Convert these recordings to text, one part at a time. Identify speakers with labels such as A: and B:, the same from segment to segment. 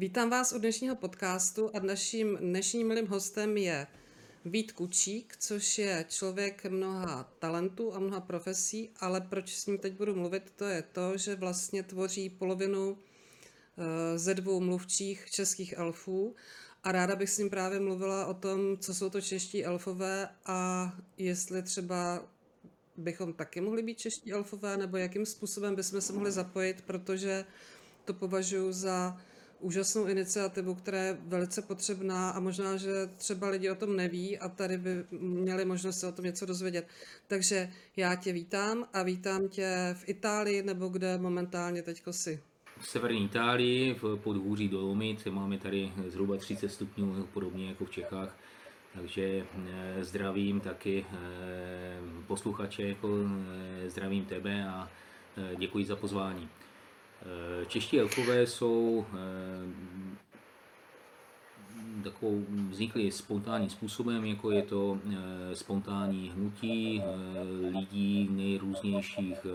A: Vítám vás u dnešního podcastu a naším dnešním milým hostem je Vít Kučík, což je člověk mnoha talentů a mnoha profesí, ale proč s ním teď budu mluvit, to je to, že vlastně tvoří polovinu eh, ze dvou mluvčích českých elfů a ráda bych s ním právě mluvila o tom, co jsou to čeští elfové a jestli třeba bychom taky mohli být čeští elfové, nebo jakým způsobem bychom se mohli zapojit, protože to považuji za úžasnou iniciativu, která je velice potřebná a možná, že třeba lidi o tom neví a tady by měli možnost se o tom něco dozvědět. Takže já tě vítám a vítám tě v Itálii nebo kde momentálně teďko jsi.
B: V severní Itálii, v podhůří Dolomit, máme tady zhruba 30 stupňů, podobně jako v Čechách. Takže eh, zdravím taky eh, posluchače, jako eh, zdravím tebe a děkuji za pozvání. Čeští elfové jsou takovou vznikly spontánním způsobem, jako je to spontánní hnutí lidí nejrůznějších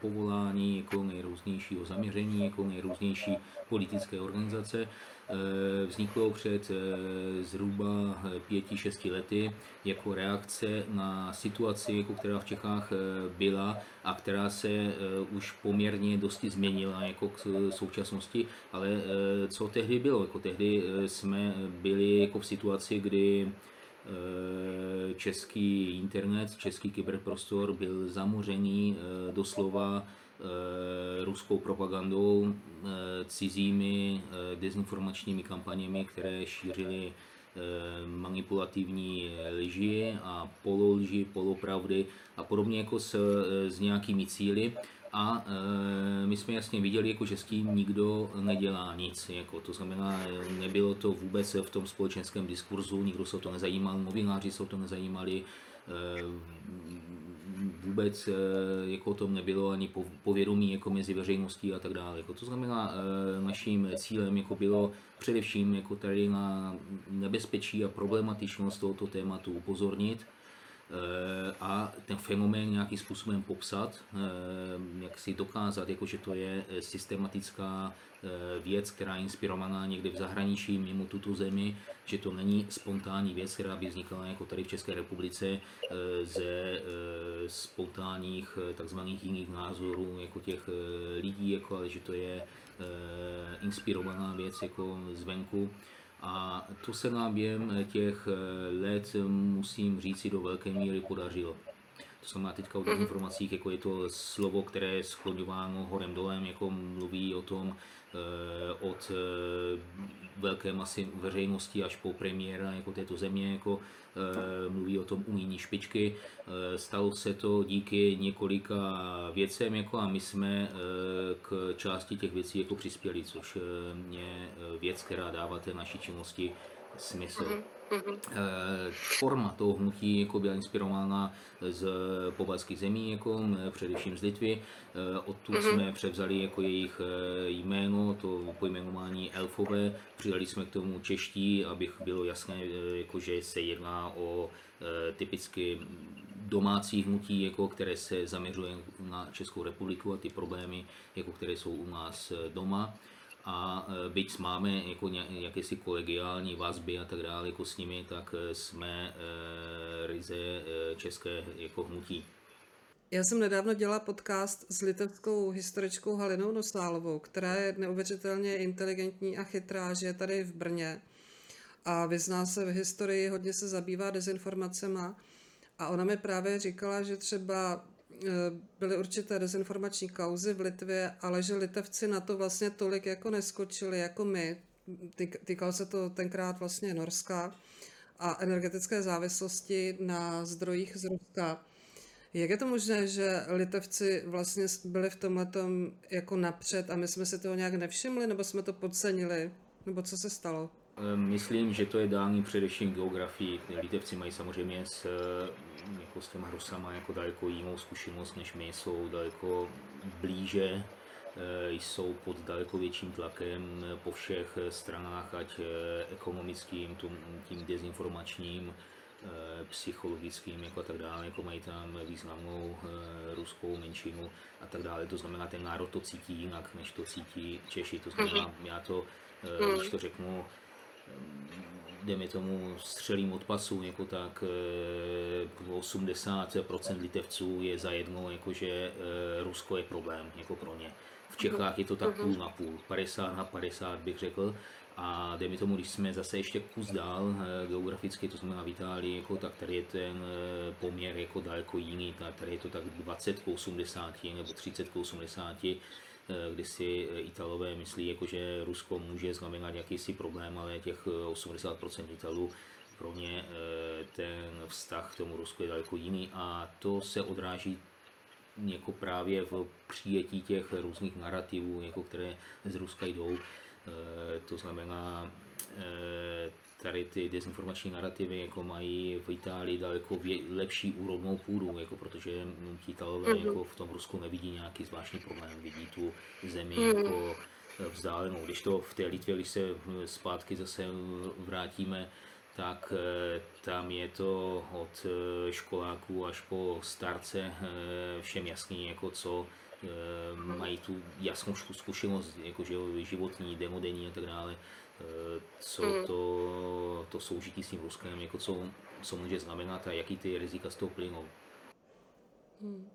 B: povolání, jako nejrůznějšího zaměření, jako nejrůznější politické organizace. Eh, vzniklo před eh, zhruba pěti, šesti lety jako reakce na situaci, jako která v Čechách eh, byla a která se už poměrně dosti změnila jako k současnosti, ale co tehdy bylo? Jako tehdy jsme byli jako v situaci, kdy český internet, český kyberprostor byl zamořený doslova Eh, ruskou propagandou, eh, cizími eh, dezinformačními kampaněmi, které šířily manipulativní lži a pololži, polopravdy a podobně jako s, s nějakými cíly. A my jsme jasně viděli, jako, že s tím nikdo nedělá nic. Jako, to znamená, nebylo to vůbec v tom společenském diskurzu, nikdo se o to nezajímal, novináři se o to nezajímali, vůbec eh, jako o tom nebylo ani povědomí jako mezi veřejností a tak dále. Jako to znamená, eh, naším cílem jako bylo především jako tady na nebezpečí a problematičnost tohoto tématu upozornit, a ten fenomén nějakým způsobem popsat, eh, jak si dokázat, jako že to je eh, systematická věc, která je inspirovaná někde v zahraničí, mimo tuto zemi, že to není spontánní věc, která by vznikala jako tady v České republice ze spontánních takzvaných jiných názorů jako těch lidí, jako, ale že to je inspirovaná věc jako zvenku. A to se nám během těch eh, let, musím říct, do velké míry podařilo. To znamená teďka o těch mhm. informacích, jako je to slovo, které je skloňováno horem dolem, jako mluví o tom eh, od eh, velké masy veřejnosti až po premiéra jako této země, jako mluví o tom unijní špičky. Stalo se to díky několika věcem jako a my jsme k části těch věcí jako přispěli, což je věc, která dává té naší činnosti smysl. Mm-hmm. Forma toho hnutí jako byla inspirována z pobalských zemí, jako především z Litvy. Eh, odtud mm-hmm. jsme převzali jako jejich eh, jméno, to pojmenování elfové. Přidali jsme k tomu čeští, abych bylo jasné, jako že se jedná o typicky domácí hnutí, jako které se zaměřuje na Českou republiku a ty problémy, jako které jsou u nás doma a e, byť máme jako jakési kolegiální vazby a tak dále jako s nimi, tak e, jsme e, ryze české jako hnutí.
A: Já jsem nedávno dělala podcast s litevskou historičkou Halinou Nosálovou, která je neuvěřitelně inteligentní a chytrá, že je tady v Brně a vyzná se v historii, hodně se zabývá dezinformacemi. A ona mi právě říkala, že třeba byly určité dezinformační kauzy v Litvě, ale že Litevci na to vlastně tolik jako neskočili jako my. Týkalo se to tenkrát vlastně Norska a energetické závislosti na zdrojích z Ruska. Jak je to možné, že Litevci vlastně byli v tomhle jako napřed a my jsme si toho nějak nevšimli, nebo jsme to podcenili, nebo co se stalo?
B: Ehm, myslím, že to je dání především geografii. Litevci mají samozřejmě s, jako s těma Rusama jako daleko jinou zkušenost než my, jsou daleko blíže, eh, jsou pod daleko větším tlakem po všech stranách, ať ekonomickým, tím dezinformačním, psychologickým jako a tak dále, jako mají tam významnou ruskou menšinu a tak dále. To znamená, ten národ to cítí jinak, než to cítí Češi. To znamená, já to, když to řeknu, dejme tomu střelím od pasu, jako tak 80% litevců je za jedno, jako že Rusko je problém jako pro ně. V Čechách je to tak půl na půl, 50 na 50 bych řekl. A dejme tomu, když jsme zase ještě kus dál geograficky, to znamená v Itálii, jako, tak tady je ten poměr jako daleko jiný, tady je to tak 20 k 80 nebo 30 k 80, kdy si Italové myslí, jako, že Rusko může znamenat jakýsi problém, ale těch 80% Italů pro ně ten vztah k tomu Rusku je daleko jiný a to se odráží jako právě v přijetí těch různých narrativů, jako které z Ruska jdou. To znamená, tady ty dezinformační narrativy jako mají v Itálii daleko vě, lepší úrodnou půdu, jako protože ti Italové mm-hmm. jako v tom Rusku nevidí nějaký zvláštní problém, vidí tu zemi mm-hmm. jako vzdálenou. Když to v té Litvě, když se zpátky zase vrátíme, tak tam je to od školáků až po starce všem jasný, jako co mají tu jasnou zkušenost, jakože životní, demodenní a tak dále, co to, to soužití s tím Ruskem, jako co, co může znamenat a jaký ty rizika z toho plynou.
A: Hmm.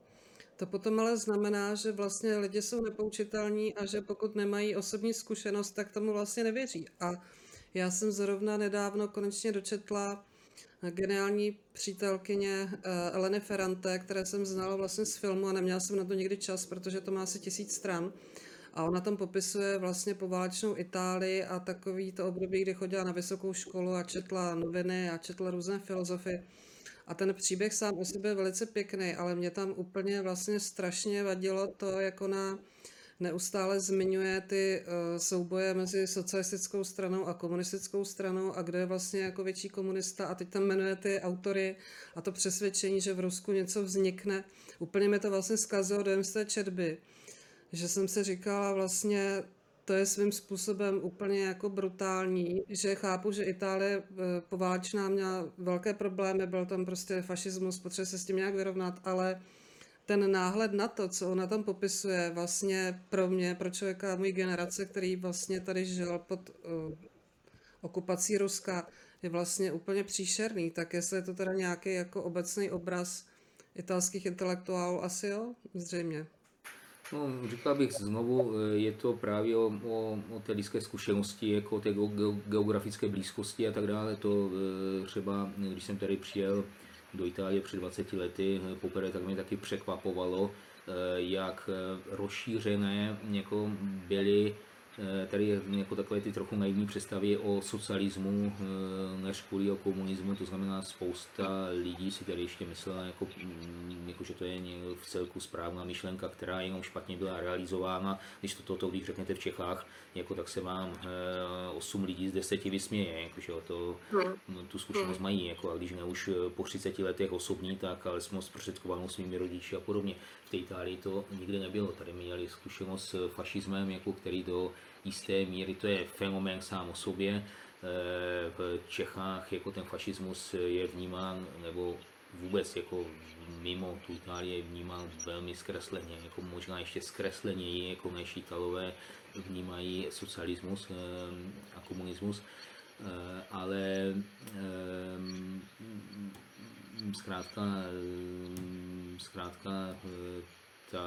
A: To potom ale znamená, že vlastně lidi jsou nepoučitelní a že pokud nemají osobní zkušenost, tak tomu vlastně nevěří. A já jsem zrovna nedávno konečně dočetla geniální přítelkyně eh, Eleny Ferrante, které jsem znala vlastně z filmu a neměla jsem na to nikdy čas, protože to má asi tisíc stran. A ona tam popisuje vlastně poválečnou Itálii a takový to období, kdy chodila na vysokou školu a četla noviny a četla různé filozofy. A ten příběh sám o sobě je velice pěkný, ale mě tam úplně vlastně strašně vadilo to, jak ona neustále zmiňuje ty uh, souboje mezi socialistickou stranou a komunistickou stranou a kde je vlastně jako větší komunista a teď tam jmenuje ty autory a to přesvědčení, že v Rusku něco vznikne. Úplně mi to vlastně zkazilo dojem z té četby, že jsem se říkala vlastně, to je svým způsobem úplně jako brutální, že chápu, že Itálie eh, poválečná měla velké problémy, byl tam prostě fašismus, potřebuje se s tím nějak vyrovnat, ale ten náhled na to, co ona tam popisuje, vlastně pro mě, pro člověka mojí generace, který vlastně tady žil pod uh, okupací Ruska, je vlastně úplně příšerný. Tak jestli je to teda nějaký jako obecný obraz italských intelektuálů, asi jo, zřejmě.
B: No, říkal bych znovu, eh, je to právě o, o, o té lidské zkušenosti, jako té geografické blízkosti a tak dále. To eh, třeba, když jsem tady přijel do Itálie před 20 lety eh, poprvé, tak mě taky překvapovalo, jak rozšířené jako byly tady jako takové ty trochu naivní představy o socialismu eh, než kvůli o komunismu, to znamená spousta lidí si tady ještě myslela, jako, mm, jako, že to je v celku správná myšlenka, která jenom špatně byla realizována. Když to toto, když řeknete v Čechách, jako, tak se vám 8 eh, lidí z 10 vysměje, jako, že to, hmm. tu zkušenost hmm. mají, jako, a když ne už po 30 letech osobní, tak ale jsme zprostředkovanou svými rodiči a podobně. V té Itálii to nikdy nebylo. Tady měli zkušenost s fašismem, jako, který do jisté míry to je fenomén sám o sobě. Eh, v Čechách jako ten fašismus je vnímán, nebo vůbec jako mimo tu Itálii je vnímán velmi zkresleně, jako možná ještě zkresleněji, jako než Italové vnímají socialismus eh, a komunismus, eh, ale zkrátka, zkrátka ta,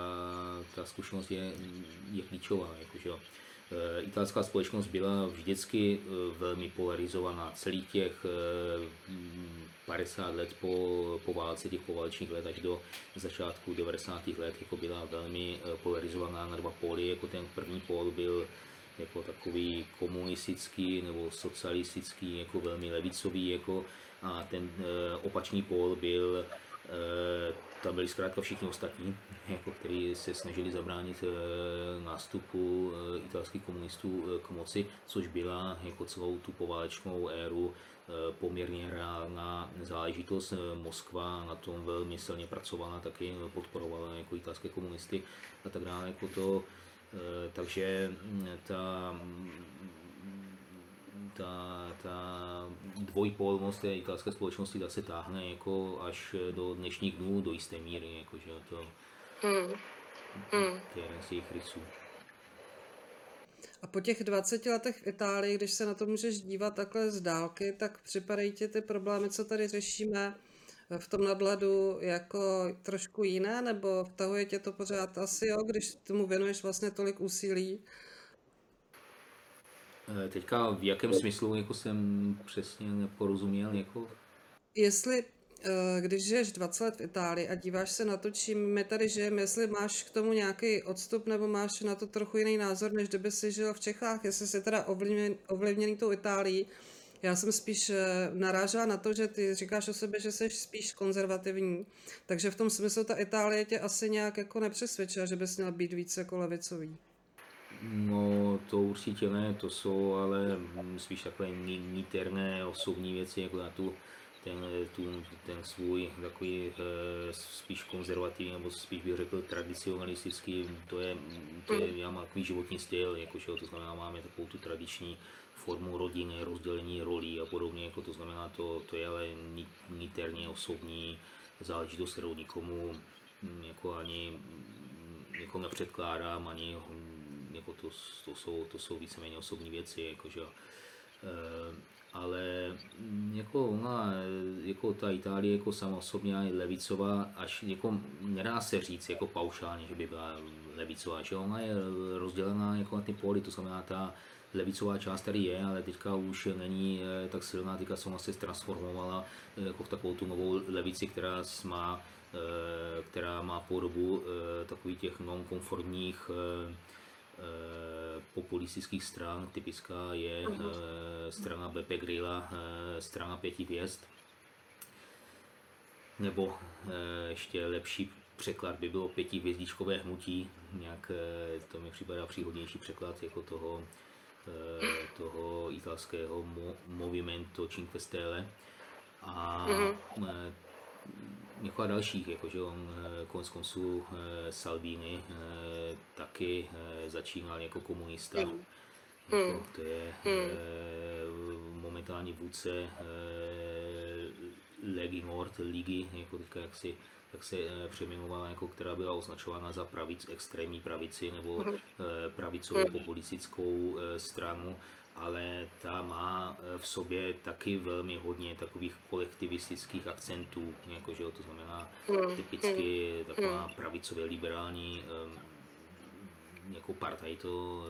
B: ta zkušenost je, je klíčová. Jakože, italská společnost byla vždycky eh, velmi polarizovaná. Celý těch 50 eh, let po, po válce, těch poválečných let až do začátku 90. let jako byla velmi polarizovaná na dva póly. Jako ten první pól byl jako takový komunistický nebo socialistický, jako velmi levicový, jako, a ten opačný pól byl tam byli zkrátka všichni ostatní, jako kteří se snažili zabránit eh, nástupu eh, italských komunistů eh, k moci, což byla jako celou tu poválečnou éru poměrně reálná záležitost. Moskva na tom velmi silně pracovala, taky podporovala jako italské komunisty a tak dále. Jako to, takže mm, ta ta, ta dvojpolnost té italské společnosti tak se táhne jako až do dnešních dnů do jisté míry, jakože to,
C: Hmm. Hmm.
B: to je jeden z jejich rysů.
A: A po těch 20 letech v Itálii, když se na to můžeš dívat takhle z dálky, tak připadají ti ty problémy, co tady řešíme v tom nadhledu jako trošku jiné, nebo vtahuje tě to pořád asi jo, když tomu věnuješ vlastně tolik úsilí?
B: Eh, Teďka v jakém smyslu jako jsem přesně neporozuměl, jako
A: Jestli, eh, když žiješ 20 let v Itálii a díváš se na to, čím my tady žijeme, jestli máš k tomu nějaký odstup nebo máš na to trochu jiný názor, než kdyby si žil v Čechách, jestli jsi teda ovlivněn, ovlivněný tou Itálií. Já jsem spíš eh, narážela na to, že ty říkáš o sobě, že jsi spíš konzervativní, takže v tom smyslu ta Itálie tě asi nějak jako nepřesvědčila, že bys měl být více jako levicový.
B: No, to určitě ne, to jsou ale mm, spíš takové ni- niterné osobní věci, jako na tu, ten, tu, ten svůj takový eh, spíš konzervativní, nebo spíš bych řekl tradicionalistický, to je, to je já mám takový životní styl, jakože to znamená, máme takovou tu tradiční formu rodiny, rozdělení rolí a podobně, jako to znamená, to, to je ale ni- niterně osobní záležitost, kterou nikomu mm, jako ani mm, jako nepředkládám, ani jako to, to, jsou, to jsou víceméně osobní věci, jakože, eh, ale jako ona, eh, jako ta Itálie jako sama osobně je levicová, až jako nedá se říct jako paušálně, že by byla levicová, že ona je rozdělená jako na ty póly, to znamená ta levicová část tady je, ale teďka už není eh, tak silná, teďka se ona se transformovala jako v takovou tu novou levici, která má, která má podobu takových těch nonkonformních populistických stran. Typická je eh, strana Beppe Grilla, eh, strana pěti hvězd, nebo eh, ještě lepší překlad by bylo pětihvězdičkové hnutí, nějak eh, to mi připadá příhodnější překlad jako toho, eh, toho italského mo- Movimento Cinque Stelle. A eh, několik dalších, jakože on eh, konec konců eh, Salvini eh, taky začínal jako komunista. Jako, to je eh, momentální vůdce Legi Nord, ligy, jako teďka jak, si, jak se přejmenovala, jako, která byla označována za pravic, extrémní pravici nebo eh, pravicovou populistickou eh, stranu, ale ta má eh, v sobě taky velmi hodně takových kolektivistických akcentů, jakože to znamená typicky taková pravicově liberální eh, jako partaj to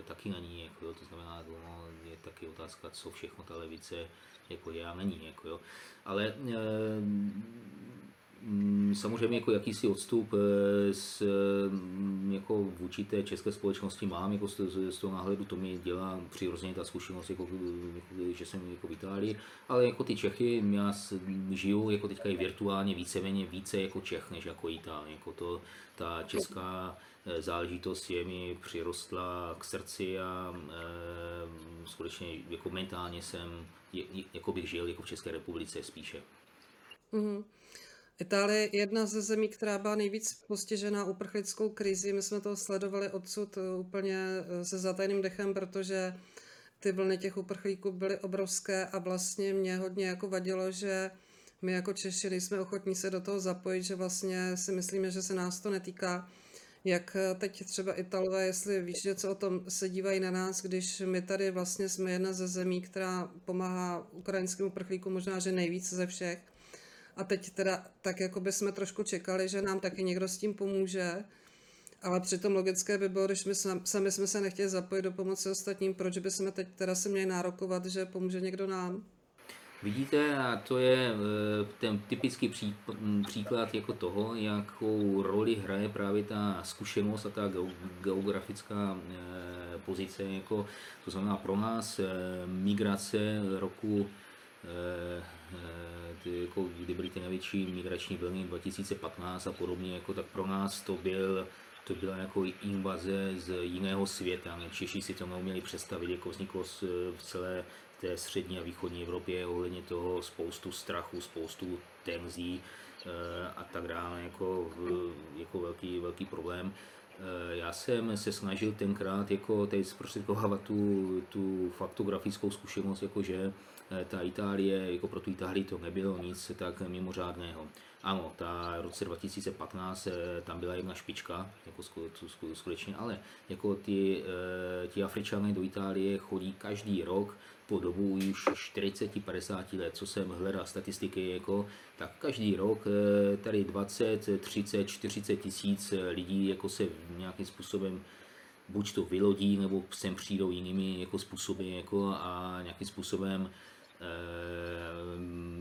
B: e, taky není, jako jo, to znamená, no, je taky otázka, co všechno ta levice jako je a není, jako jo. Ale e, samozřejmě jako jakýsi odstup e, s, mm, jako vůči té české společnosti mám, jako z, z, toho náhledu to mi dělá přirozeně ta zkušenost, jako, jako, že jsem jako v Itálii, ale jako ty Čechy, já žiju jako teďka i virtuálně víceméně více jako Čech, než jako Itál, jako to, ta česká eh, záležitost je mi přirostla k srdci a e, skutečně jako mentálně jsem, je, jako bych žil jako v České republice spíše.
A: Mhm. Itálie je jedna ze zemí, která byla nejvíc postižená uprchlickou krizi. My jsme to sledovali odsud eh, úplně eh, se zatajným dechem, protože ty vlny těch uprchlíků byly obrovské a vlastně mě hodně jako vadilo, že my jako Češi nejsme ochotní se do toho zapojit, že vlastně si myslíme, že se nás to netýká. Jak eh, teď třeba Italové, jestli víš něco o tom, se dívají na nás, když my tady vlastně jsme jedna ze zemí, která pomáhá ukrajinským uprchlíkům možná, že nejvíc ze všech. A teď teda tak jako by jsme trošku čekali, že nám taky někdo s tím pomůže, ale přitom logické by bylo, když my sam- sami jsme se nechtěli zapojit do pomoci ostatním, proč by jsme teď teda si měli nárokovat, že pomůže někdo nám?
B: Vidíte, a to je eh, ten typický pří, příklad jako toho, jakou roli hraje právě ta zkušenost a ta geo- geografická eh, pozice. Jako, to znamená pro nás eh, migrace roku, ty, jako, kdy byly ty největší migrační vlny 2015 a podobně, jako, tak pro nás to byl to byla jako invaze z jiného světa. Ne? Češi si to neuměli představit, jako vzniklo v celé té střední a východní Evropě ohledně toho spoustu strachu, spoustu tenzí eh, a tak dále, jako, jako velký, velký problém. Eh, Já jsem se snažil tenkrát jako teď zprostředkovávat tu, tu faktografickou zkušenost, jako že eh, ta Itálie, jako pro tu Itálii to nebylo nic tak mimořádného. Ano, ta v roce 2015 eh, tam byla jedna špička, jako skutečně, ale jako ty, ti Afričané do Itálie chodí každý rok po dobu už 40-50 let, co jsem hledal statistiky, jako, tak každý rok tady 20, 30, 40 tisíc lidí jako se nějakým způsobem buď to vylodí, nebo sem přijdou jinými jako způsoby jako a nějakým způsobem eh,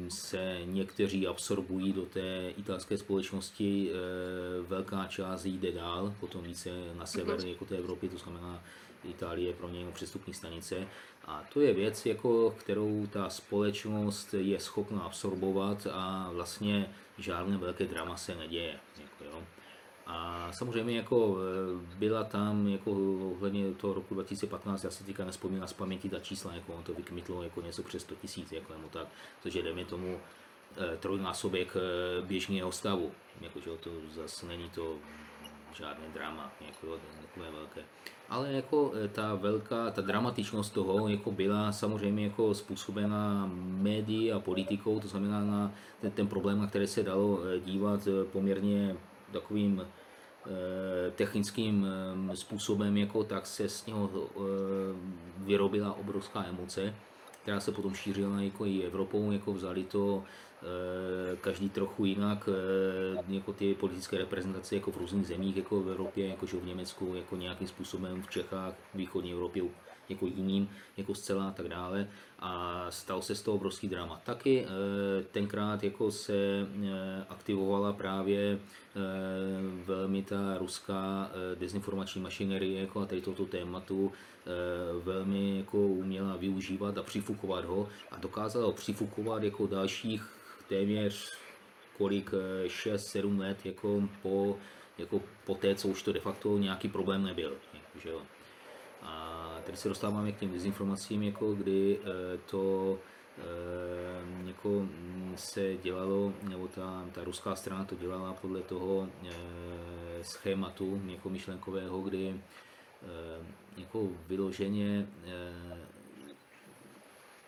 B: se někteří absorbují do té italské společnosti, eh, velká část jde dál, potom více na sever jako té Evropy, to znamená Itálie pro ně jenom přestupní stanice. A to je věc, jako, kterou ta společnost je schopna absorbovat a vlastně žádné velké drama se neděje. Jako, jo. A samozřejmě jako e, byla tam jako ohledně toho roku 2015, já si teďka nespomínám z paměti ta čísla, jako on to vykmitlo jako něco přes 100 tisíc, jako nebo tak, což je dejme tomu e, trojnásobek e, běžného stavu, jako, že jo, to zase není to žádné drama, jako takové velké. Ale jako ta velká, ta dramatičnost toho jako byla samozřejmě jako způsobena médií a politikou, to znamená na ten, ten problém, na který se dalo dívat poměrně takovým eh, technickým eh, způsobem, jako, tak se z něho eh, vyrobila obrovská emoce, která se potom šířila jako i Evropou, jako vzali to každý trochu jinak, jako ty politické reprezentace jako v různých zemích, jako v Evropě, jako v Německu, jako nějakým způsobem v Čechách, v východní Evropě jako jiným, jako zcela a tak dále. A stal se z toho obrovský drama. Taky eh, tenkrát jako se eh, aktivovala právě eh, velmi ta ruská dezinformační mašinerie jako a tady tohoto tématu velmi jako uměla využívat a přifukovat ho a dokázala ho přifukovat jako dalších téměř kolik 6-7 let jako po, jako po té, co už to de facto nějaký problém nebyl. Že jo. A tady se dostáváme k těm dezinformacím, jako kdy eh, to eh, jako mm, se dělalo, nebo ta, ta ruská strana to dělala podle toho eh, schématu jako myšlenkového, kdy jako vyloženě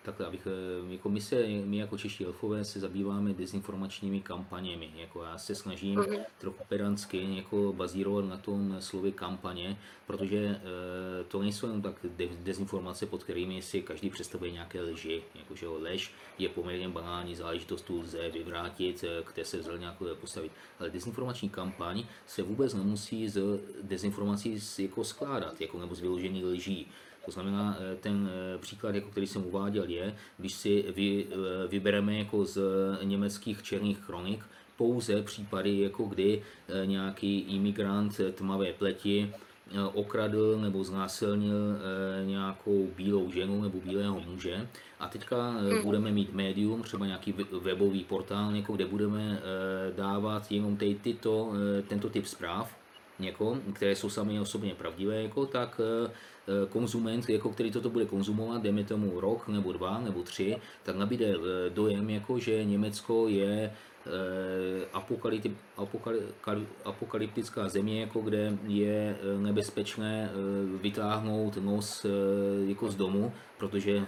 B: takhle, abych, jako my, se, my jako čeští elfové se zabýváme dezinformačními kampaněmi. Jako já se snažím
C: Mhm.
B: trochu pedantsky jako bazírovat na tom slově kampaně, protože e, to nejsou jenom tak de, dezinformace, pod kterými si každý představuje nějaké lži. Jakože lež je poměrně banální záležitost, tu lze vyvrátit, eh, kde se vzal nějakou postavit. Ale dezinformační kampaň se vůbec nemusí z dezinformací jako skládat, jako nebo z vyložených lží. To znamená, eh, ten eh, příklad, jako který jsem uváděl, je, když si vy, eh, vybereme jako z německých černých kronik pouze případy, jako kdy nějaký imigrant tmavé pleti okradl nebo znásilnil nějakou bílou ženu nebo bílého muže. A teďka eh, budeme mít médium, třeba nějaký we- webový portál, jako kde budeme dávat jenom tyto, tento typ zpráv, jako, které jsou sami osobně pravdivé, jako, tak eh, eh, konzument, jako, který toto bude konzumovat, dejme tomu rok nebo dva nebo tři, tak nabíde eh, dojem, jako, že Německo je apokalyptická země, jako kde je nebezpečné vytáhnout nos jako z domu, protože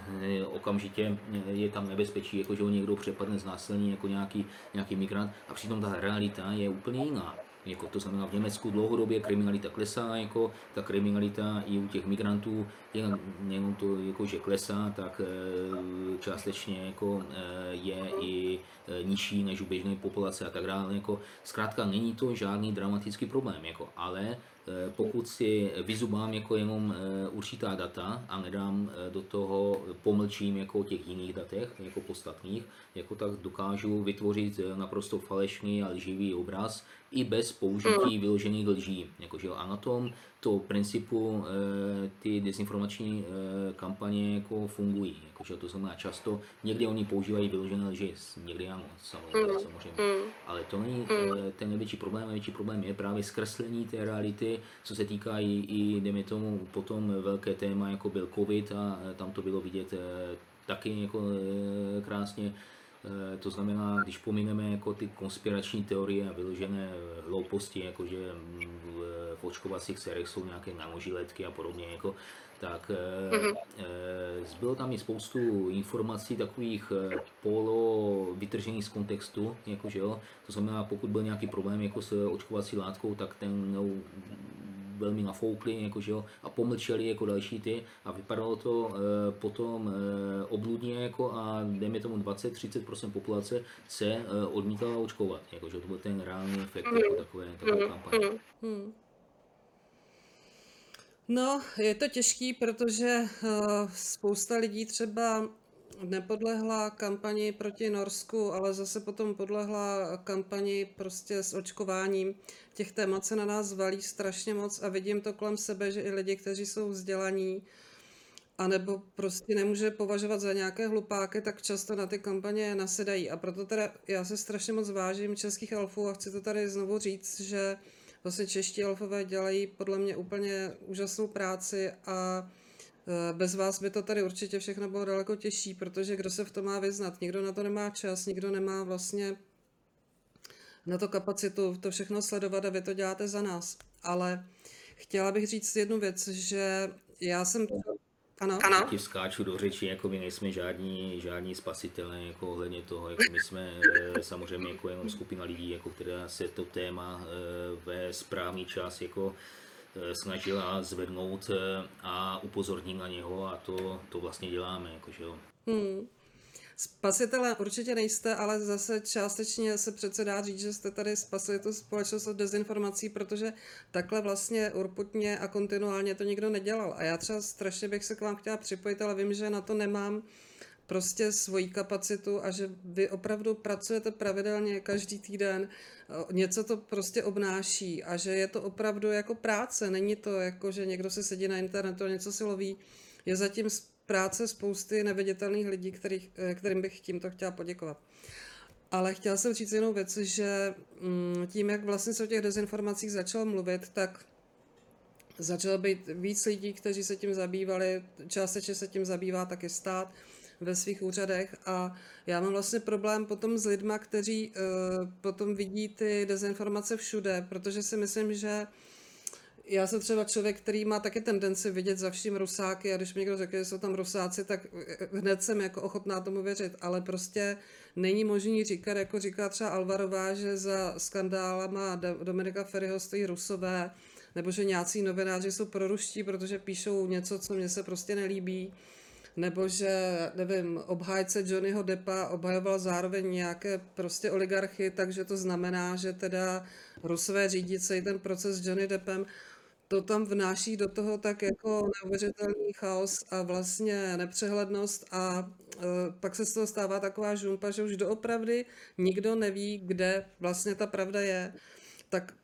B: okamžitě je tam nebezpečí, jako že ho někdo přepadne z násilní jako nějaký, nějaký migrant a přitom ta realita je úplně jiná. Jako to znamená v Německu dlouhodobě kriminalita klesá, jako ta kriminalita i u těch migrantů, jenom, to jako, že klesá, tak eh, částečně jako eh, je i eh, nižší než u běžné populace a tak dále. Jako, zkrátka není to žádný dramatický problém, jako, ale pokud si vyzubám jako jenom eh, určitá data a nedám eh, do toho, pomlčím jako těch jiných datech, jako podstatných, jako tak dokážu vytvořit eh, naprosto falešný a lživý obraz i bez použití vyložených lží. Jakože, a na tom to principu eh, ty dezinformační eh, kampaně jako fungují. Jakože, to znamená často, někdy oni používají vyložené lži, někdy ano, samozřejmě. samozřejmě. Ale to není eh, ten největší problém, největší problém je právě zkreslení té reality, co se týká i, i dejme tomu, potom velké téma, jako byl covid a tam to bylo vidět taky jako krásně, To znamená, když pomineme jako ty konspirační teorie a vyložené hlouposti, jako že mm, v- v očkovacích sérech jsou nějaké nanožiletky a podobně, jako, tak eh, eh, zbylo tam i spoustu informací takových eh, polo vytržených z kontextu, jakože jo. To znamená, pokud byl nějaký problém jako s očkovací látkou, tak ten no, velmi nafoukli jakože jo, a pomlčeli jako další ty a vypadalo to e, potom e, obludně jako a dejme tomu 20-30% populace se e, odmítala očkovat, jakože to byl ten reálný efekt jako takové, takové kampaně.
A: Hmm. No, je to těžký, protože uh, spousta lidí třeba nepodlehla kampani proti Norsku, ale zase potom podlehla kampani prostě s očkováním. Těch témat se na nás valí strašně moc a vidím to kolem sebe, že i lidi, kteří jsou vzdělaní, anebo prostě nemůže považovat za nějaké hlupáky, tak často na ty kampaně nasedají. A proto teda já se strašně moc vážím českých elfů a chci to tady znovu říct, že vlastně čeští elfové dělají podle mě úplně úžasnou práci a bez vás by to tady určitě všechno bylo daleko těžší, protože kdo se v tom má vyznat? Nikdo na to nemá čas, nikdo nemá vlastně na to kapacitu to všechno sledovat a vy to děláte za nás. Ale chtěla bych říct jednu věc, že já jsem... Ano?
C: Ano.
B: Ti skáču do řeči, jako my nejsme žádní, žádní spasitelé, jako ohledně toho, jako my jsme e, samozřejmě jako jenom skupina lidí, jako která se to téma e, ve správný čas jako snažila zvednout e, a upozornit na něho a to, to vlastně děláme, jakože jo.
A: Hmm. Spasitelé určitě nejste, ale zase částečně se přece dá říct, že jste tady spasili tu společnost od dezinformací, protože takhle vlastně urputně a kontinuálně to nikdo nedělal. A já třeba strašně bych se k vám chtěla připojit, ale vím, že na to nemám prostě svoji kapacitu a že vy opravdu pracujete pravidelně každý týden, o, něco to prostě obnáší a že je to opravdu jako práce, není to jako, že někdo se sedí na internetu a něco si loví, je zatím práce spousty neviditelných lidí, kterých, eh, kterým bych tímto chtěla poděkovat. Ale chtěla jsem říct jinou věc, že mm, tím, jak vlastně se o těch dezinformacích začal mluvit, tak začalo být víc lidí, kteří se tím zabývali, částečně se tím zabývá taky stát ve svých úřadech a já mám vlastně problém potom s lidma, kteří uh, potom vidí ty dezinformace všude, protože si myslím, že já jsem třeba člověk, který má taky tendenci vidět za vším rusáky a když mi někdo řekne, že jsou tam rusáci, tak eh, hned jsem jako ochotná tomu věřit, ale prostě není možný říkat, jako říká třeba Alvarová, že za skandálama Do- Dominika Ferryho stojí rusové, nebo že nějací novináři jsou proruští, protože píšou něco, co mně se prostě nelíbí, nebo že, nevím, obhájce Johnnyho Deppa obhajoval zároveň nějaké prostě oligarchy, takže to znamená, že teda Rusové řídí celý ten proces s Johnny Deppem. To tam vnáší do toho tak jako neuvěřitelný chaos a vlastně nepřehlednost a e, pak se z toho stává taková žumpa, že už doopravdy nikdo neví, kde vlastně ta pravda je. Tak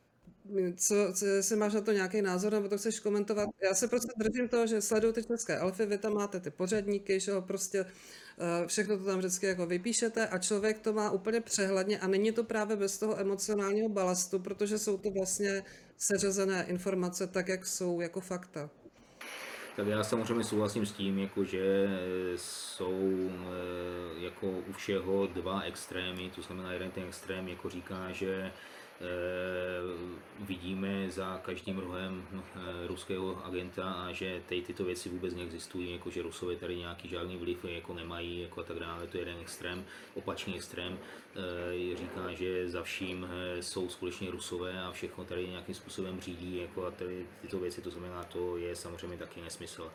A: co, co, jestli máš na to nějaký názor, nebo to chceš komentovat? Já se prostě držím toho, že sleduju ty české elfy, vy tam máte ty pořadníky, že jo, prostě eh, všechno to tam vždycky jako vypíšete a člověk to má úplně přehledně a není to právě bez toho emocionálního balastu, protože jsou to vlastně seřazené informace tak, jak jsou, jako fakta.
B: Tak já samozřejmě souhlasím s tím, jako že jsou eh, jako u všeho dva extrémy, to znamená jeden ten extrém jako říká, že eh, vidíme za každým rohem eh, ruského agenta a že tady tyto věci vůbec neexistují, jako že Rusové tady nějaký žádný vliv jako nemají jako a tak dále, to je jeden extrém. Opačný extrém eh, říká, že za vším eh, jsou skutečně Rusové a všechno tady nějakým způsobem řídí jako a tady tyto věci, to znamená, to je samozřejmě taky nesmysl.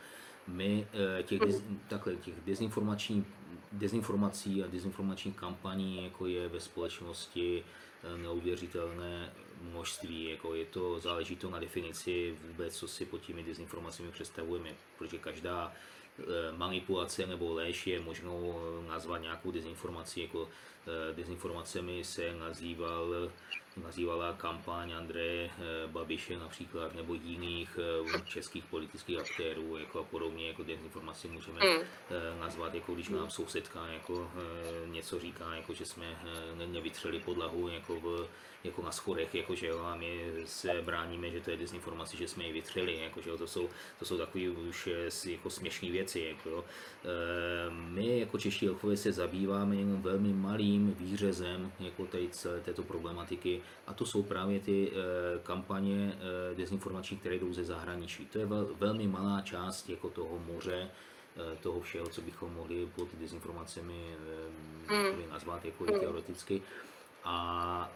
B: My eh, těch, takhle, těch dezinformační, dezinformací a dezinformačních kampaní jako je ve společnosti eh, neuvěřitelné množství. Jako je to, záleží to na definici vůbec, co si pod těmi dezinformacemi představujeme, protože každá eh, manipulace nebo lež je možnou nazvat nějakou dezinformací, jako eh, dezinformacemi se nazýval nazývala kampaň Andreje Babiše například, nebo jiných českých politických aktérů, jako a podobně, jako dezinformaci můžeme
C: Mm.
B: nazvat, jako když nám sousedka jako něco říká, jako že jsme nevytřeli podlahu jako, v, jako na schodech, jako že jo, a my se bráníme, že to je dezinformace, že jsme ji vytřeli, jako, že jo, to jsou, to jsou takové už jako směšné věci, jako, jo. My jako čeští elfové se zabýváme jenom velmi malým výřezem jako tady celé této problematiky a to jsou právě ty kampaně dezinformační, které jdou ze zahraničí. To je vel, velmi malá část jako toho moře, toho všeho, co bychom mohli pod dezinformacemi mm. nazvat jako teoreticky. A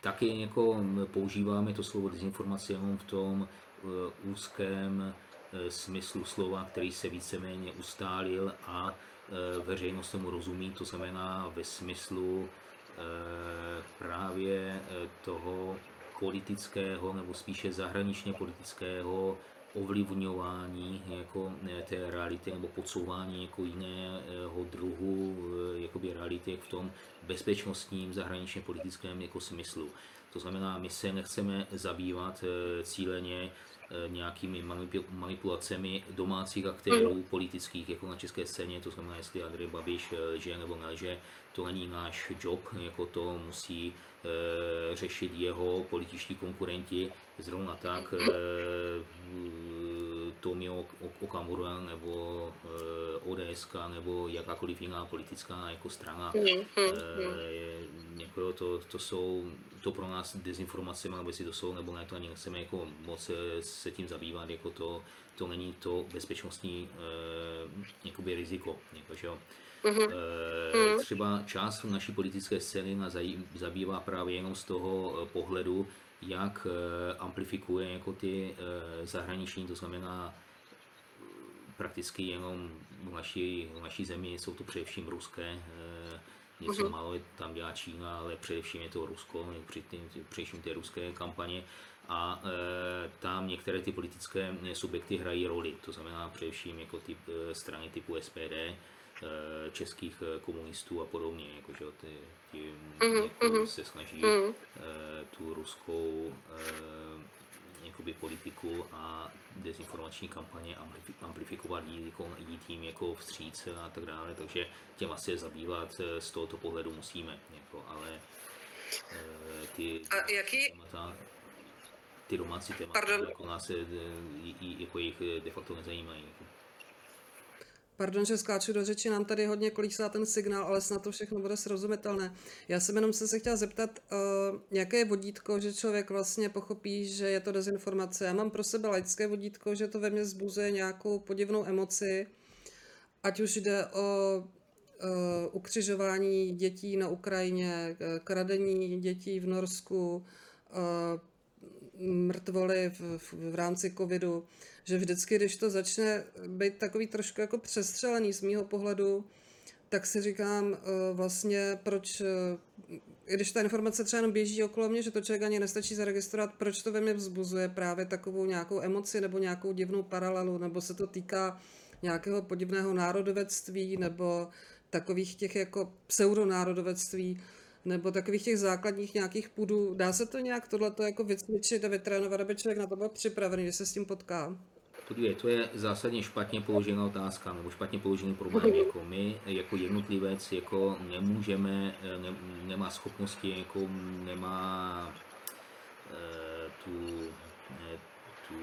B: taky jako používáme to slovo dezinformace jenom v tom e, úzkém e, smyslu slova, který se víceméně ustálil a veřejnost tomu rozumí, to znamená ve smyslu právě toho politického nebo spíše zahraničně politického ovlivňování jako té reality nebo podsouvání jako jiného druhu jakoby reality v tom bezpečnostním zahraničně politickém jako smyslu. To znamená, my se nechceme zabývat cíleně nějakými manipulacemi domácích aktérů politických, jako na české scéně, to znamená, jestli Andrej Babiš lže nebo nelže, to není náš job, jako to musí e, řešit jeho političtí konkurenti, zrovna tak Tomio Okamura nebo e, ODSK nebo jakákoliv jiná politická jako strana. E, jako to, to jsou to pro nás dezinformace, nebo jestli to jsou nebo ne, to ani nechceme jako moc se tím zabývat, jako to, to není to bezpečnostní jakoby riziko. Jako, že jo. E, třeba část naší politické scény nás zabývá právě jenom z toho pohledu, jak amplifikuje jako ty zahraniční, to znamená prakticky jenom v naší, v naší zemi jsou to především ruské, něco uh-huh. málo tam dělá Čína, ale především je to Rusko, především ty ruské kampaně a e, tam některé ty politické subjekty hrají roli, to znamená především jako typ, strany typu SPD, českých komunistů a podobně, jako, že ty, ty uh-huh. jako se snaží e, tu ruskou jakoby politiku a dezinformační kampaně amplifikovat, jít, jako, jít tím jako vstříc a tak dále, takže těm asi zabývat z tohoto pohledu musíme, jako, ale ty,
C: a jaký...
B: témata, ty domácí témata jako nás jako jich de facto nezajímají. Jako.
A: Pardon, že skáču do řeči, nám tady hodně kolísá ten signál, ale snad to všechno bude srozumitelné. Já jsem jenom se, chtěla zeptat, uh, jaké je vodítko, že člověk vlastně pochopí, že je to dezinformace. Já mám pro sebe laické vodítko, že to ve mně zbuzuje nějakou podivnou emoci, ať už jde o uh, ukřižování dětí na Ukrajině, kradení dětí v Norsku, mrtvoly v, v, v rámci covidu, že vždycky, když to začne být takový trošku jako přestřelený z mýho pohledu, tak si říkám uh, vlastně, proč, uh, když ta informace třeba jenom běží okolo mě, že to člověk ani nestačí zaregistrovat, proč to ve mně vzbuzuje právě takovou nějakou emoci nebo nějakou divnou paralelu, nebo se to týká nějakého podivného národovectví nebo takových těch jako pseudonárodovectví, nebo takových těch základních nějakých půdů. Dá se to nějak tohleto jako vycvičit a vytrénovat, aby člověk na to byl připravený, že se s tím potká?
B: Podívej, to je zásadně špatně položená otázka nebo špatně položený problém. Jako my, jako jednotlivec, jako nemůžeme, ne, nemá schopnosti, jako nemá e, tu, e, tu,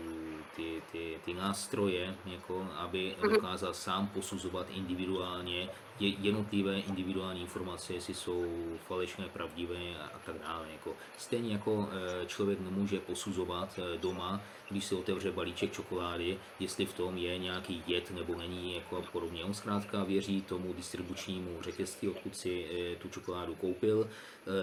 B: ty, ty, ty nástroje, jako, aby dokázal sám posuzovat individuálně jednotlivé individuální informace, jestli jsou falešné, pravdivé a tak dále. Jako, stejně jako e, člověk nemůže posuzovat e, doma, když si otevře balíček čokolády, jestli v tom je nějaký jed nebo není jako a podobně. On zkrátka věří tomu distribučnímu řetězství, odkud si e, tu čokoládu koupil,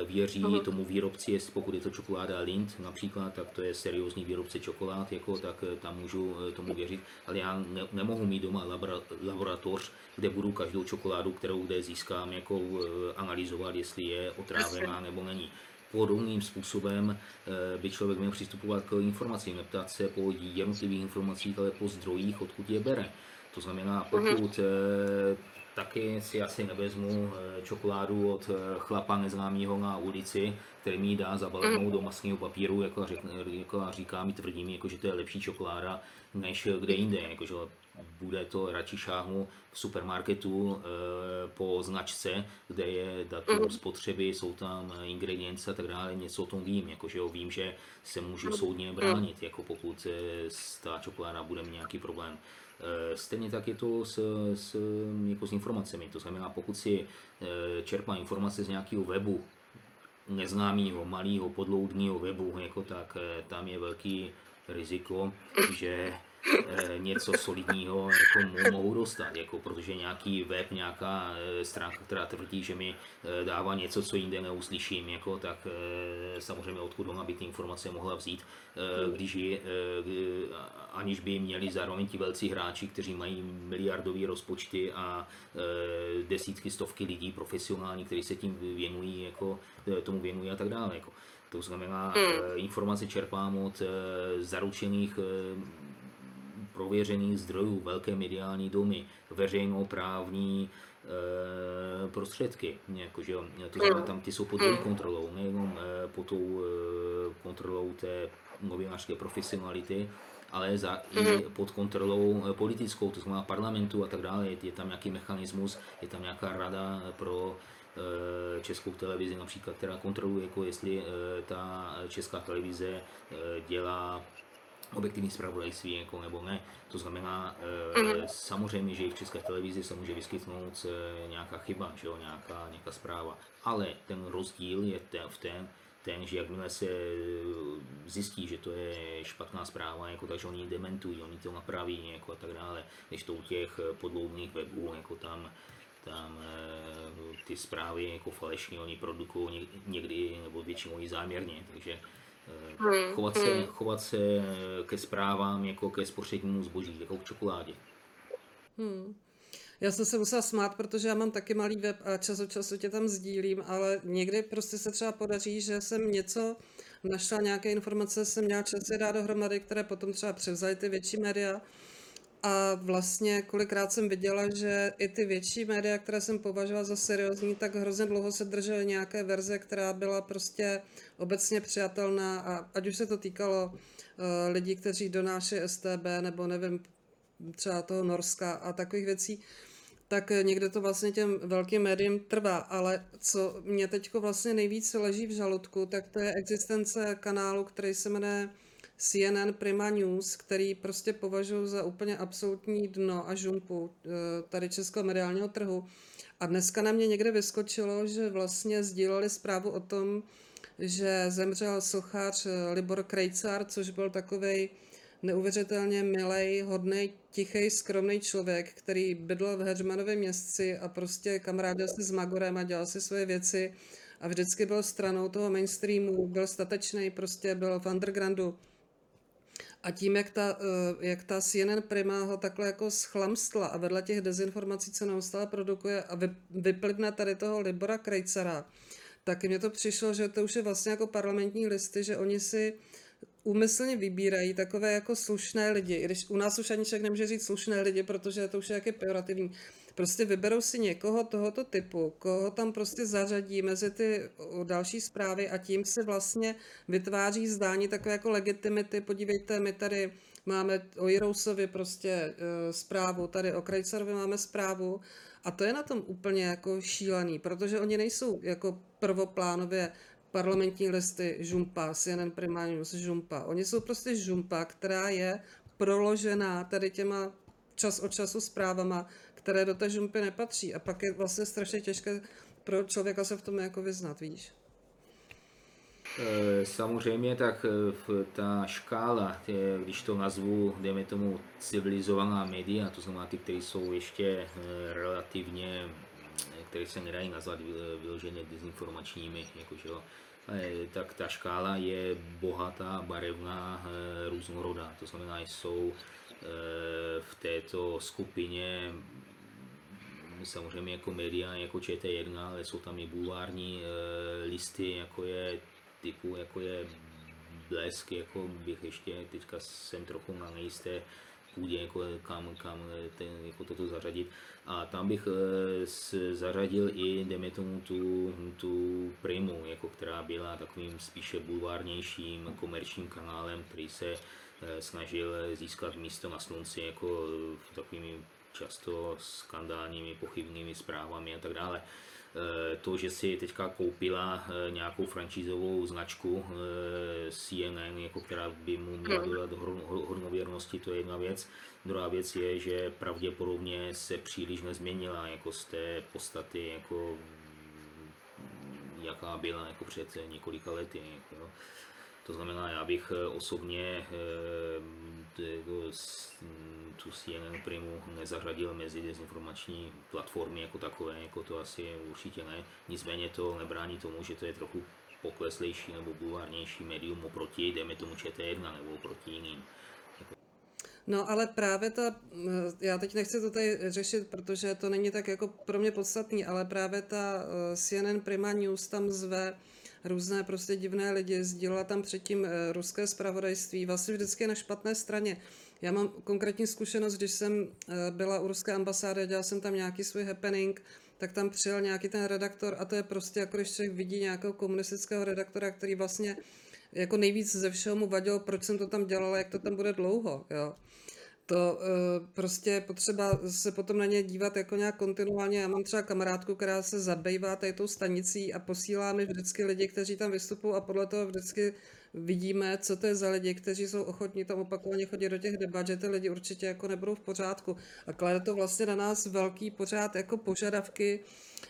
B: věří uh-huh. tomu výrobci, jestli pokud je to čokoláda Lind například, tak to je seriózní výrobce čokolád, jako, tak tam můžu tomu věřit, ale já ne, nemohu mít doma labra, laboratoř, kde budu každou čokoládu, kterou kde získám, jako analyzovat, jestli je otrávená nebo není. Podobným způsobem by člověk měl přistupovat k informacím, neptat se po jednotlivých informacích, ale po zdrojích, odkud je bere. To znamená, pokud eh, taky si asi nevezmu eh, čokoládu od eh, chlapa neznámého na ulici, který mi dá zabalenou do masného papíru, jako, řek, jako a říká mi, tvrdí mi, jako, že to je lepší čokoláda, než kde jinde. Jako, že bude to radši šáhnu v supermarketu e, po značce, kde je datum spotřeby, jsou tam ingredience a tak dále, něco o tom vím, jako, že jo, vím, že se můžu soudně bránit, jako pokud ta čokoláda bude mít nějaký problém. E, stejně tak je to s, s, jako s informacemi, to znamená, pokud si e, čerpá informace z nějakého webu, neznámého, malého, podloudního webu, jako tak, e, tam je velký riziko, že Eh, něco solidního jako mohu dostat, jako protože nějaký web, nějaká eh, stránka, která tvrdí, že mi eh, dává něco, co jinde neuslyším, jako, tak samozřejmě odkud ona by ty informace mohla vzít, když ji, aniž by měli zároveň ti velcí hráči, kteří mají miliardové rozpočty a desítky, stovky lidí profesionální, kteří se tím věnují, jako, tomu věnují a tak dále. Jako. To znamená, hmm. informace čerpám od zaručených prověřených zdrojů, velké mediální domy, veřejnoprávní e, prostředky. Jakože, to znamená, tam ty jsou pod její kontrolou, nejenom e, pod tou e, kontrolou té novinářské profesionality, ale za, i pod kontrolou politickou, to znamená parlamentu a tak dále. Je tam nějaký mechanismus, je tam nějaká rada pro českou televizi například, která kontroluje, jako jestli ta česká televize dělá objektivní zpravodajství jako nebo ne. To znamená, mm-hmm. samozřejmě, že i v české televizi se může vyskytnout e, nějaká chyba, že jo, nějaká, nějaká zpráva. Ale ten rozdíl je ten, v ten, ten, že jakmile se eh, zjistí, že to je špatná zpráva, jako, takže oni ji dementují, oni to napraví jako, a tak dále, než to u těch podloudných webů, jako tam, tam ty zprávy jako falešní oni produkují někdy nebo většinou i záměrně, takže Hmm, chovat, se, hmm. chovat se ke zprávám jako ke spotřebnímu zboží, jako k čokoládě.
A: Hmm. Já jsem se musela smát, protože já mám taky malý web a čas od času tě tam sdílím, ale někdy prostě se třeba podaří, že jsem něco našla, nějaké informace jsem měla čas dát dohromady, které potom třeba převzaly ty větší média a vlastně kolikrát jsem viděla, že i ty větší média, které jsem považovala za seriózní, tak hrozně dlouho se držely nějaké verze, která byla prostě obecně přijatelná. A ať už se to týkalo uh, lidí, kteří donáší STB nebo nevím, třeba toho Norska a takových věcí, tak někde to vlastně těm velkým médiím trvá, ale co mě teď vlastně nejvíc leží v žaludku, tak to je existence kanálu, který se jmenuje CNN Prima News, který prostě považuji za úplně absolutní dno a žumpu eh, tady českého mediálního trhu. A dneska na mě někde vyskočilo, že vlastně sdíleli zprávu o tom, že zemřel sochař eh, Libor Krejcar, což byl takový neuvěřitelně milej, hodný, tichý, skromný člověk, který bydlel v Heřmanově městci a prostě kamarádil se s Magorem a dělal si svoje věci a vždycky byl stranou toho mainstreamu, byl statečný, prostě byl v undergroundu. A tím, jak ta, eh, jak ta CNN Prima ho takhle jako schlamstla a vedle těch dezinformací, co neustále produkuje a vyplivne tady toho Libora Krejcara, tak mně to přišlo, že to už je vlastně jako parlamentní listy, že oni si úmyslně vybírají takové jako slušné lidi, i když u nás už ani člověk nemůže říct slušné lidi, protože to už je jaké pejorativní. Prostě vyberou si někoho tohoto typu, koho tam prostě zařadí mezi ty další zprávy a tím se vlastně vytváří zdání takové jako legitimity. Podívejte, my tady máme o Jirousovi prostě uh, zprávu, tady o Krajcerovi máme zprávu a to je na tom úplně jako šílený, protože oni nejsou jako prvoplánově parlamentní listy žumpa, CNN Primarius žumpa. Oni jsou prostě žumpa, která je proložená tady těma čas od času zprávama, které do té žumpy nepatří. A pak je vlastně strašně těžké pro člověka se v tom jako vyznat, víš?
B: E, samozřejmě, tak e, ta škála, když to nazvu, dejme tomu, civilizovaná média, to znamená ty, které jsou ještě e, relativně, které se nedají nazvat vyloženě dezinformačními, jakože, tak ta škála je bohatá, barevná, různorodá. To znamená, jsou v této skupině samozřejmě jako média, jako ČT1, ale jsou tam i bulvární listy, jako je typu, jako je Blesk, jako bych ještě teďka jsem trochu na nejisté půdě, jako kam, kam ten, jako toto zařadit. A tam bych s, zařadil i, dejme tomu, tu, tu Primu, jako která byla takovým spíše bulvárnějším komerčním kanálem, který se snažil získat místo na slunci jako takovými často skandálními, pochybnými zprávami a tak dále. Eh, to, že si teďka koupila eh, nějakou franšízovou značku eh, CNN, jako která by mu měla hmm. dodat hodnověrnosti, to je jedna věc. Druhá věc je, že pravděpodobně se příliš nezměnila jako z té podstaty, jako jaká byla jako před několika lety. Jako, to znamená, já bych osobně jako tu CNN Primu nezařadil mezi dezinformační platformy jako takové, jako to asi určitě ne. Nicméně to nebrání tomu, že to je trochu pokleslejší nebo bulvárnější médium oproti, jdeme tomu ČT1 nebo oproti jiným.
A: No ale právě ta, já teď nechci to tady řešit, protože to není tak jako pro mě podstatný, ale právě ta eh, CNN Prima News tam zve různé prostě divné lidi, sdílela tam předtím eh, ruské zpravodajství, vlastně vždycky na špatné straně. Já mám konkrétní zkušenost, když jsem eh, byla u ruské ambasády, dělala jsem tam nějaký svůj happening, tak tam přijel nějaký ten redaktor a to je prostě jako když člověk vidí nějakého komunistického redaktora, který vlastně jako nejvíc ze všeho mu vadilo, proč jsem to tam dělala, jak to tam bude dlouho, jo. To uh, prostě potřeba se potom na ně dívat jako nějak kontinuálně. Já mám třeba kamarádku, která se zabývá tady tou stanicí a posílá mi vždycky lidi, kteří tam vystupují a podle toho vždycky vidíme, co to je za lidi, kteří jsou ochotní tam opakovaně chodit do těch debat, že ty lidi určitě jako nebudou v pořádku. A klade to vlastně na nás velký pořád jako požadavky,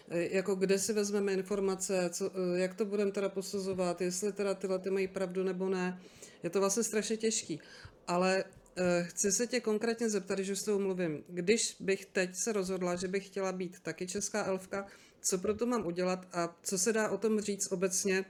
A: eh, jako kde si vezmeme informace, co, eh, jak to budeme teda posuzovat, jestli teda tyhle ty mají pravdu nebo ne. Je to vlastně strašně těžký. Ale eh, Chci se tě konkrétně zeptat, už s tou mluvím. Když bych teď se rozhodla, že bych chtěla být taky česká elfka, co pro to mám udělat a co se dá o tom říct obecně,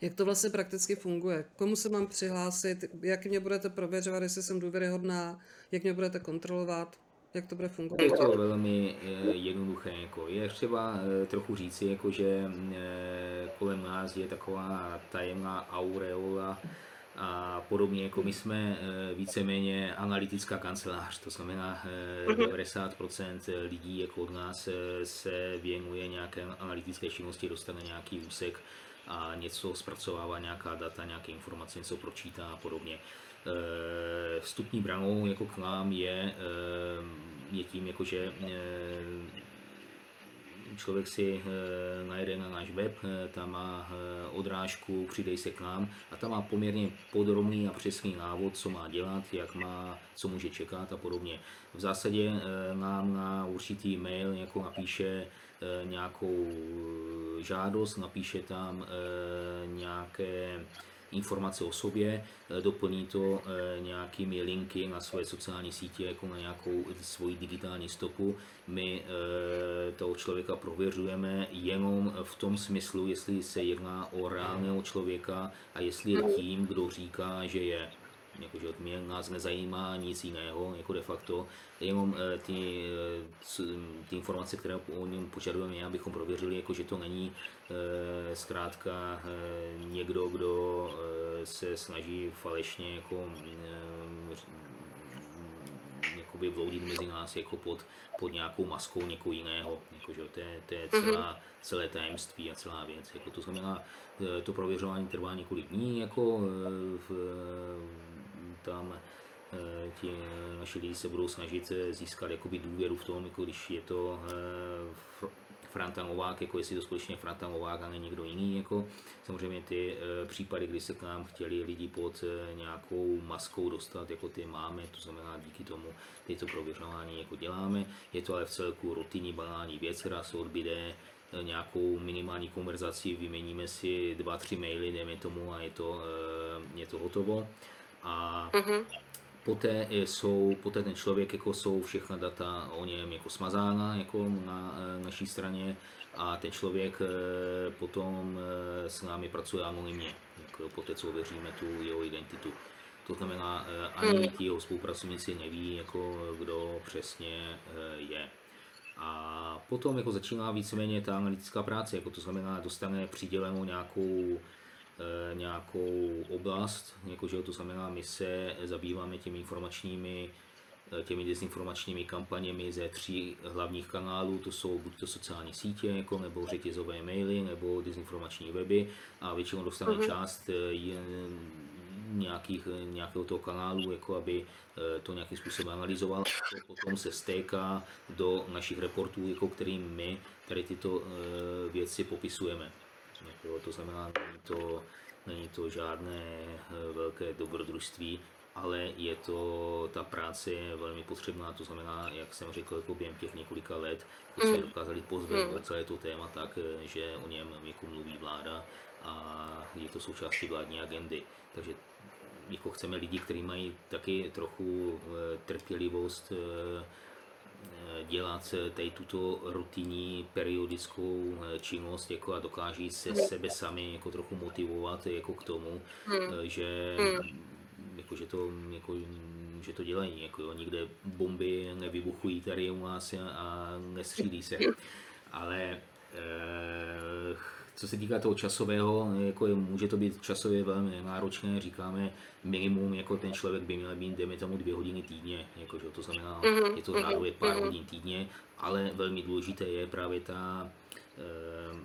A: jak to vlastně prakticky funguje? Komu se mám přihlásit? Jak mě budete prověřovat, jestli jsem důvěryhodná? Jak mě budete kontrolovat? Jak to bude fungovat?
B: Je to velmi eh, jednoduché. Jako je třeba eh, trochu říci, jako že eh, kolem nás je taková tajemná aureola a podobně, jako my jsme víceméně analytická kancelář, to znamená 90% lidí jako od nás se věnuje nějaké analytické činnosti, dostane nějaký úsek a něco zpracovává, nějaká data, nějaké informace, něco pročítá a podobně. Eh, vstupní branou jako k nám je, eh, je tím, jako že eh, člověk si najde na náš web, tam má odrážku Přidej se k nám a tam má poměrně podrobný a přesný návod, co má dělat, jak má, co může čekat a podobně. V zásadě nám na určitý mail jako napíše Eh, nějakou eh, žádost, napíše tam eh, nějaké informace o sobě, doplní to nějakými linky na své sociální sítě, jako na nějakou svoji digitální stopu. My toho člověka prověřujeme jenom v tom smyslu, jestli se jedná o reálného člověka a jestli je tím, kdo říká, že je jakože mě nás nezajímá nic jiného, jako de facto, jenom eh, ty, eh, ty informace, které o něm požadujeme, abychom prověřili, jako že to není eh, zkrátka někdo, kdo se snaží falešně jako jakoby vloudit mezi nás jako pod, pod nějakou maskou někoho jiného. Jako, že to, je, to je celá, mhm. celé tajemství a celá věc. Jako, to znamená, to prověřování trvá několik dní, jako v, tam eh, ti naši lidi se budou snažit eh, získat jakoby důvěru v tom, jako když je to eh, Franta Novák, jako jestli to skutečně Franta Novák a ne někdo jiný. Jako. Samozřejmě ty případy, kdy se k nám chtěli lidi pod nějakou maskou dostat, jako ty máme, to znamená díky tomu tyto prověřování jako děláme. Je to ale v celku rutinní banální věc, která se odbyde nějakou minimální konverzaci, vyměníme si dva, tři maily, dejme tomu a je to, je to hotovo a mm-hmm. poté jsou, poté ten člověk jako jsou všechna data o něm jako smazána jako na e, naší straně a ten člověk e, potom e, s námi pracuje anonymně, jako poté co ověříme tu jeho identitu. To znamená, ani mm. ti jeho spolupracovníci neví, jako kdo přesně je. A potom jako začíná víceméně ta analytická práce, jako to znamená, dostane přidělenou nějakou nějakou oblast, jakože to znamená, my se zabýváme těmi informačními eh, těmi dezinformačními kampaněmi ze tří hlavních kanálů, to jsou buď to sociální sítě, jako, nebo řetězové maily, nebo dezinformační weby a většinou dostane
C: Mhm.
B: část eh, nějakých, nějakého toho kanálu, jako aby eh, to nějakým způsobem analyzoval. A to potom se stéká do našich reportů, jako kterým my tady tyto eh, věci popisujeme. Jako, to znamená, není to, není to žádné eh, velké dobrodružství, ale je to, ta práce je velmi potřebná, to znamená, jak jsem řekl, jako během těch několika let jsme
C: Mm.
B: dokázali pozvednout
C: Mm.
B: celé to téma tak, eh, že o něm jako mluví vláda a je to součástí vládní agendy. Takže jako chceme lidi, kteří mají taky trochu eh, trpělivost dělat eh, tady tuto rutinní periodickou eh, činnost jako a dokáží se sebe sami jako trochu motivovat jako k tomu, eh, že jako, že to, jako, že to dělají, jako jo, nikde bomby nevybuchují tady u nás a- a nestřílí se, ale eh, co se týká toho časového, jako je, může to být časově velmi náročné, říkáme minimum, jako ten člověk by měl být, dejme tomu, dvě hodiny týdně, jako, že to znamená, je to řádově pár hodin týdně, ale velmi důležité je právě ta, eh,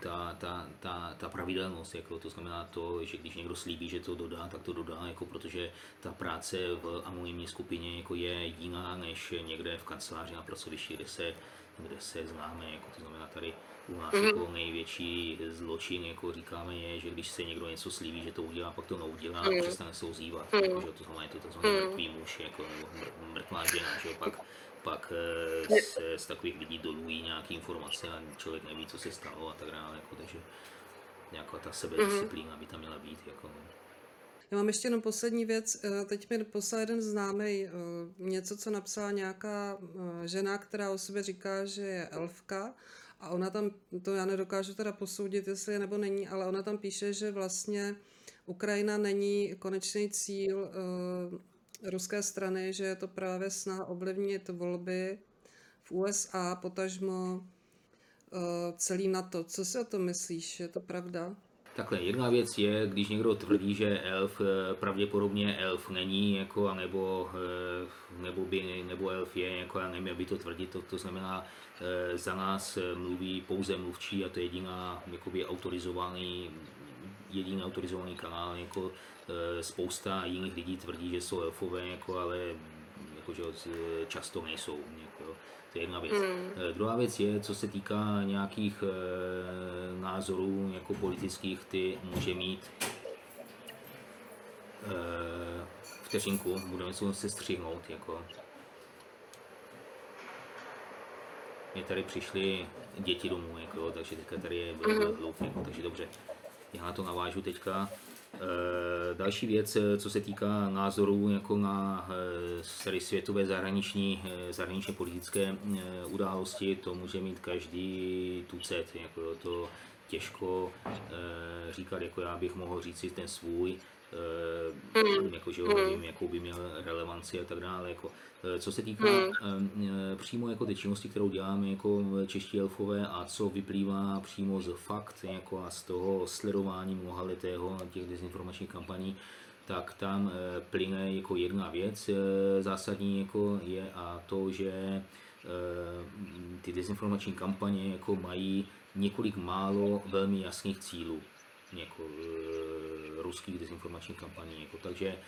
B: ta, ta, ta, ta pravidelnost, jako to znamená to, že když někdo slíbí, že to dodá, tak to dodá, jako protože ta práce v anonymní skupině jako je jiná než někde v kanceláři na pracovišti, kde se, kde se známe, jako to znamená tady u nás jako největší zločin, jako říkáme, je, že když se někdo něco slíbí, že to udělá, pak to neudělá a přestane se ozývat. Jako, že to znamená, je to tzv. mrtvý muž, jako, nebo mr- mrtvá žena, že jo, pak, pak eh, se z takových lidí dolují nějaké informace a člověk neví, co se stalo a tak dále, jako, takže nějaká ta sebedisciplína by tam měla být. Jako, no.
A: Já mám ještě jenom poslední věc. Eh, Teď mi poslal jeden známý něco, co napsala nějaká eh, žena, která o sobě říká, že je elfka. A ona tam, to já nedokážu teda posoudit, jestli je nebo není, ale ona tam píše, že vlastně Ukrajina není konečný cíl eh, ruské strany, že je to právě snaha ovlivnit volby v USA, potažmo eh, celý NATO. Co si o tom myslíš? Je to pravda?
B: Takhle, jedna věc je, když někdo tvrdí, že elf eh, pravděpodobně elf není, jako, anebo, eh, nebo, by, nebo elf je, jako, a neměl by to tvrdit, to, to znamená, eh, za nás mluví pouze mluvčí a to je jediná jakoby, autorizovaný, jediný autorizovaný kanál, jako spousta jiných lidí tvrdí, že jsou elfové, jako, ale jako, že často nejsou. Jako. To je jedna věc. Eh, Druhá věc je, co se týká nějakých eh, názorů jako politických, ty může mít eh, vteřinku, budeme se se střihnout. Jako. Mě tady přišly děti domů, jako, takže teďka tady je velký hluk, jako, takže dobře. Já na to navážu teďka. E, další věc, eh, co se týká názorů jako na e, tady světové zahraniční, zahraničně politické události, to může mít každý tucet, jako to těžko říkat, jako já bych mohl říct si ten svůj, e, jako, že ho nevím, jakou by měl relevanci a tak dále. Jako, e, co se týká e, e, přímo jako té činnosti, kterou děláme jako čeští elfové a co vyplývá přímo z fakt jako a z toho sledování mnoha letého těch dezinformačních kampaní, tak tam plyne jako jedna věc zásadní jako je a to, že ty dezinformační kampaně jako mají několik málo velmi jasných cílů jako, e, ruských dezinformačních kampaní. Jako, takže e,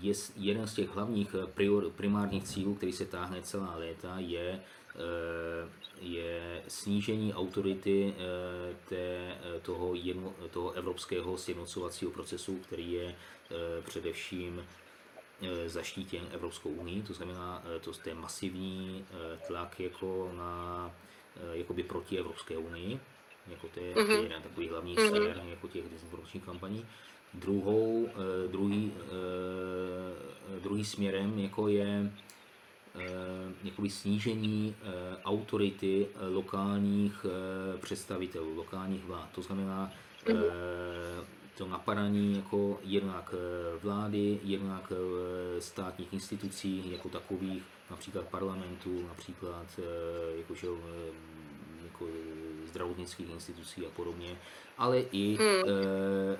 B: je, jeden z těch hlavních eh, prior, primárních cílů, který se táhne celá léta, je, e, je snížení autority e, té, toho, jedno, toho evropského sjednocovacího procesu, který je e, především zaštítěn Evropskou unii, to znamená, to je masivní tlak jako na, jakoby proti Evropské unii, jako to je, je jeden takový hlavní směr jako těch dezinformačních kampaní. Druhou, eh, druhý, eh, druhý směrem jako je eh, jakoby snížení eh, autority lokálních eh, představitelů, lokálních vlád. To znamená eh, to napadání jako jednak vlády, jednak státních institucí jako takových, například parlamentu, například eh, jakože, jako zdravotnických institucí a podobně, ale i eh,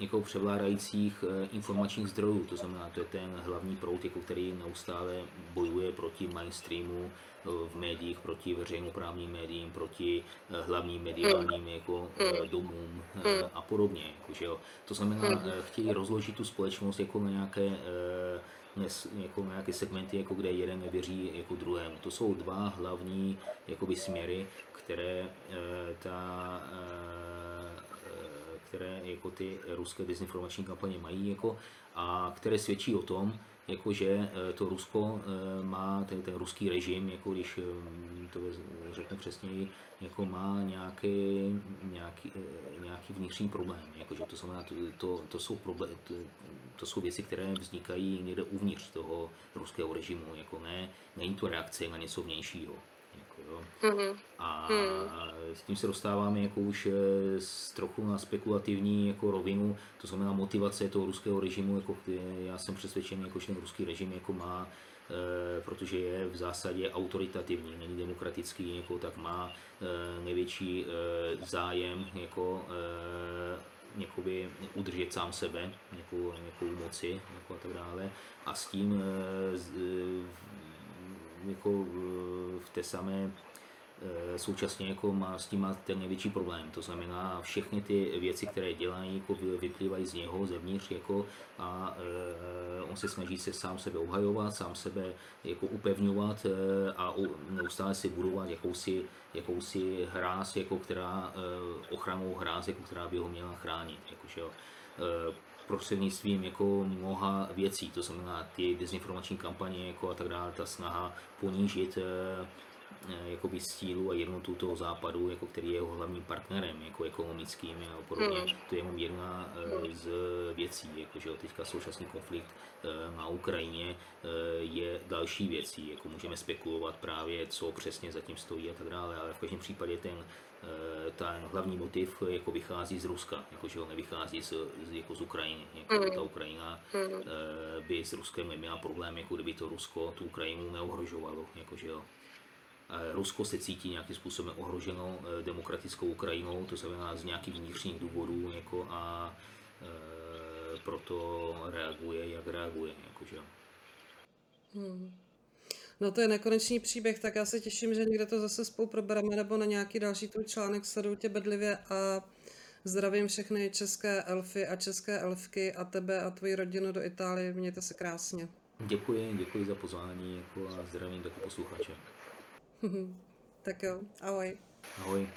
B: jako převládajících eh, informačních zdrojů, to znamená, to je ten hlavní proud, jako který neustále bojuje proti mainstreamu eh, v médiích, proti veřejnoprávním médiím, proti hlavním mediálním jako eh, domům a podobně. Jako, že jo. To znamená, chtějí rozložit tu společnost jako na nějaké jako nějaké segmenty, jako kde jeden nevěří jako druhému. To jsou dva hlavní jakoby, směry, které eh, ta eh, eh, které jako ty ruské dezinformační kampaně mají jako, a které svědčí o tom, jako že to Rusko má, ten, ten ruský režim, jako když eh, to řeknu přesněji, jako má nějaký, nějaký, nějaký vnitřní problém. Jako, že to znamená, to, to, to, jsou problém, to, jsou věci, které vznikají někde uvnitř toho ruského režimu. Jako ne, není to reakce na něco vnějšího. Jako, jo.
C: Mhm.
B: A s tím se dostáváme jako už eh, s trochu na spekulativní jako rovinu, to znamená motivace toho ruského režimu, jako eh, já jsem přesvědčen, jako, že ten ruský režim jako má, eh, protože je v zásadě autoritativní, není demokratický, jako, tak má eh, největší eh, zájem jako, eh, jakoby udržet sám sebe, jako, jako u moci jako a tak dále. A s tím eh, eh, jako eh, v té samé současně jako má, s tím má ten největší problém. To znamená, všechny ty věci, které dělají, jako vy- vyplývají z něho, zevnitř, jako, a e, on se snaží se sám sebe obhajovat, sám sebe jako upevňovat e, a u, neustále si budovat jakousi, jakousi hráz, jako která, e, ochranou hráz, jako která by ho měla chránit. Jakože, jo. E, prostřednictvím jako mnoha věcí, to znamená ty dezinformační kampaně jako a tak dále, ta snaha ponížit eh, eh, jakoby sílu a jednotu toho západu, jako který je jeho hlavním partnerem, jako ekonomickým a podobně.
C: Hmm.
B: To je jenom jedna eh, z věcí, jako, že jo, teďka současný konflikt eh, na Ukrajině eh, je další věcí, jako můžeme spekulovat právě, co přesně zatím stojí a tak dále, ale v každém případě ten eh, ten hlavní motiv jako vychází z Ruska, jako že ho nevychází z, z, jako z Ukrajiny. Jako ta Ukrajina eh, by s Ruskem neměla problém, jako kdyby to Rusko tu Ukrajinu neohrožovalo. Jako, že jo. Rusko se cítí nějakým způsobem ohroženo eh, demokratickou Ukrajinou, to znamená z nějakých vnitřních důvodů jako, a e, proto reaguje, jak reaguje. Jako, že jo.
A: No to je nekonečný příběh, tak já se těším, že někde to zase spolu probereme nebo na nějaký další tvůj článek sleduju tě bedlivě a zdravím všechny české elfy a české elfky a tebe a tvoji rodinu do Itálie. Mějte se krásně.
B: Děkuji, děkuji za pozvání jako, a zdravím taky posluchače.
A: Tak jo, ahoj.
B: Ahoj.